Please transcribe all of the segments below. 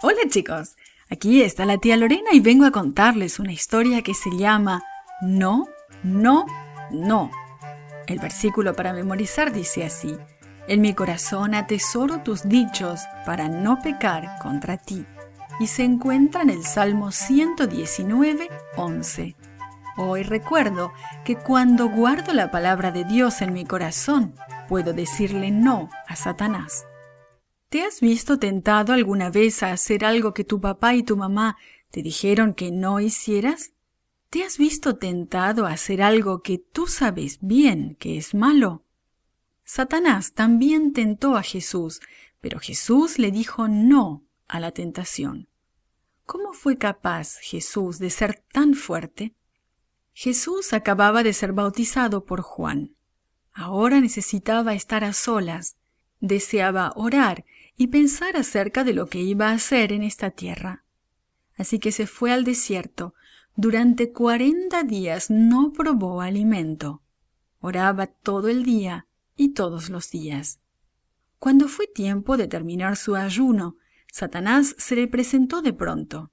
Hola chicos, aquí está la tía Lorena y vengo a contarles una historia que se llama No, no, no. El versículo para memorizar dice así, En mi corazón atesoro tus dichos para no pecar contra ti. Y se encuentra en el Salmo 119, 11. Hoy recuerdo que cuando guardo la palabra de Dios en mi corazón, puedo decirle no a Satanás. ¿Te has visto tentado alguna vez a hacer algo que tu papá y tu mamá te dijeron que no hicieras? ¿Te has visto tentado a hacer algo que tú sabes bien que es malo? Satanás también tentó a Jesús, pero Jesús le dijo no a la tentación. ¿Cómo fue capaz Jesús de ser tan fuerte? Jesús acababa de ser bautizado por Juan. Ahora necesitaba estar a solas, deseaba orar y pensar acerca de lo que iba a hacer en esta tierra. Así que se fue al desierto. Durante cuarenta días no probó alimento. Oraba todo el día y todos los días. Cuando fue tiempo de terminar su ayuno, Satanás se le presentó de pronto.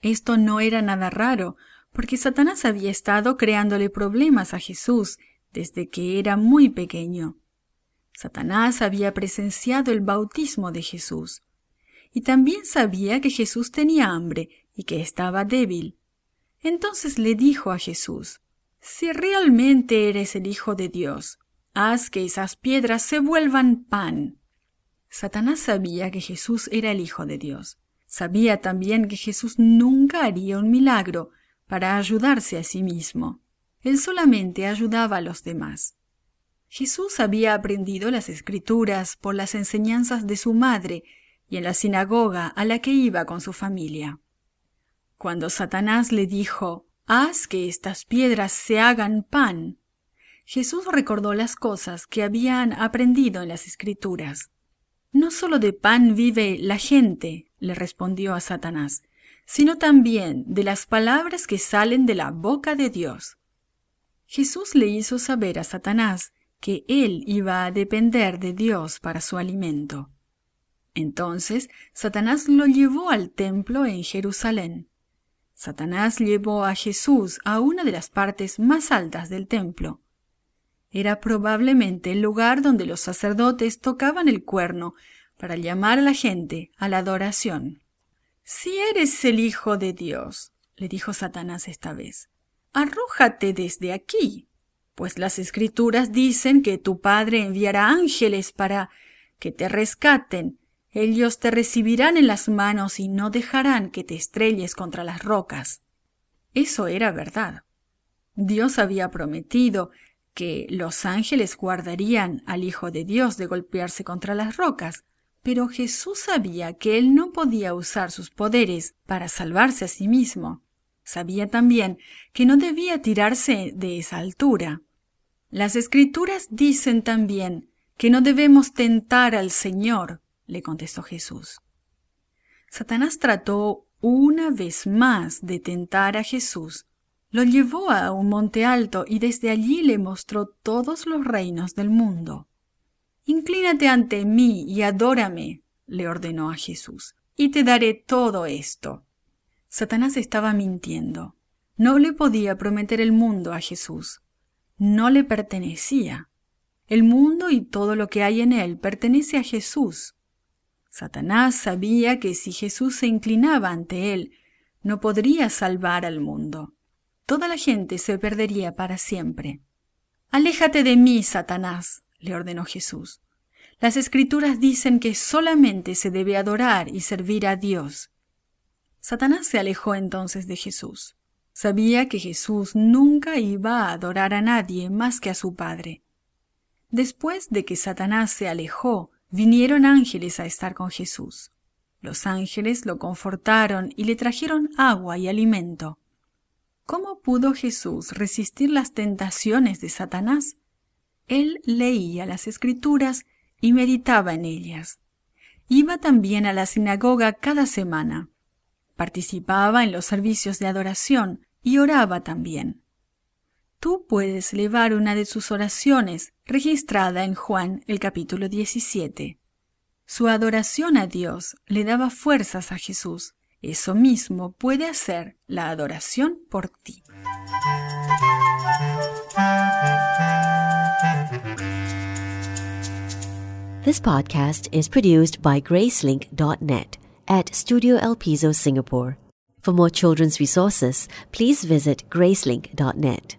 Esto no era nada raro, porque Satanás había estado creándole problemas a Jesús desde que era muy pequeño. Satanás había presenciado el bautismo de Jesús y también sabía que Jesús tenía hambre y que estaba débil. Entonces le dijo a Jesús, Si realmente eres el Hijo de Dios, haz que esas piedras se vuelvan pan. Satanás sabía que Jesús era el Hijo de Dios. Sabía también que Jesús nunca haría un milagro para ayudarse a sí mismo. Él solamente ayudaba a los demás. Jesús había aprendido las escrituras por las enseñanzas de su madre y en la sinagoga a la que iba con su familia. Cuando Satanás le dijo, Haz que estas piedras se hagan pan, Jesús recordó las cosas que habían aprendido en las escrituras. No solo de pan vive la gente, le respondió a Satanás, sino también de las palabras que salen de la boca de Dios. Jesús le hizo saber a Satanás que él iba a depender de Dios para su alimento. Entonces Satanás lo llevó al templo en Jerusalén. Satanás llevó a Jesús a una de las partes más altas del templo. Era probablemente el lugar donde los sacerdotes tocaban el cuerno para llamar a la gente a la adoración. Si eres el Hijo de Dios, le dijo Satanás esta vez, arrójate desde aquí pues las escrituras dicen que tu Padre enviará ángeles para que te rescaten. Ellos te recibirán en las manos y no dejarán que te estrelles contra las rocas. Eso era verdad. Dios había prometido que los ángeles guardarían al Hijo de Dios de golpearse contra las rocas, pero Jesús sabía que él no podía usar sus poderes para salvarse a sí mismo. Sabía también que no debía tirarse de esa altura. Las escrituras dicen también que no debemos tentar al Señor, le contestó Jesús. Satanás trató una vez más de tentar a Jesús. Lo llevó a un monte alto y desde allí le mostró todos los reinos del mundo. Inclínate ante mí y adórame, le ordenó a Jesús, y te daré todo esto. Satanás estaba mintiendo. No le podía prometer el mundo a Jesús no le pertenecía. El mundo y todo lo que hay en él pertenece a Jesús. Satanás sabía que si Jesús se inclinaba ante él, no podría salvar al mundo. Toda la gente se perdería para siempre. Aléjate de mí, Satanás, le ordenó Jesús. Las escrituras dicen que solamente se debe adorar y servir a Dios. Satanás se alejó entonces de Jesús. Sabía que Jesús nunca iba a adorar a nadie más que a su Padre. Después de que Satanás se alejó, vinieron ángeles a estar con Jesús. Los ángeles lo confortaron y le trajeron agua y alimento. ¿Cómo pudo Jesús resistir las tentaciones de Satanás? Él leía las escrituras y meditaba en ellas. Iba también a la sinagoga cada semana. Participaba en los servicios de adoración, y oraba también. Tú puedes levar una de sus oraciones registrada en Juan el capítulo 17. Su adoración a Dios le daba fuerzas a Jesús. Eso mismo puede hacer la adoración por ti. This podcast is produced by Gracelink.net at Studio El Piso, Singapore. For more children's resources, please visit Gracelink.net.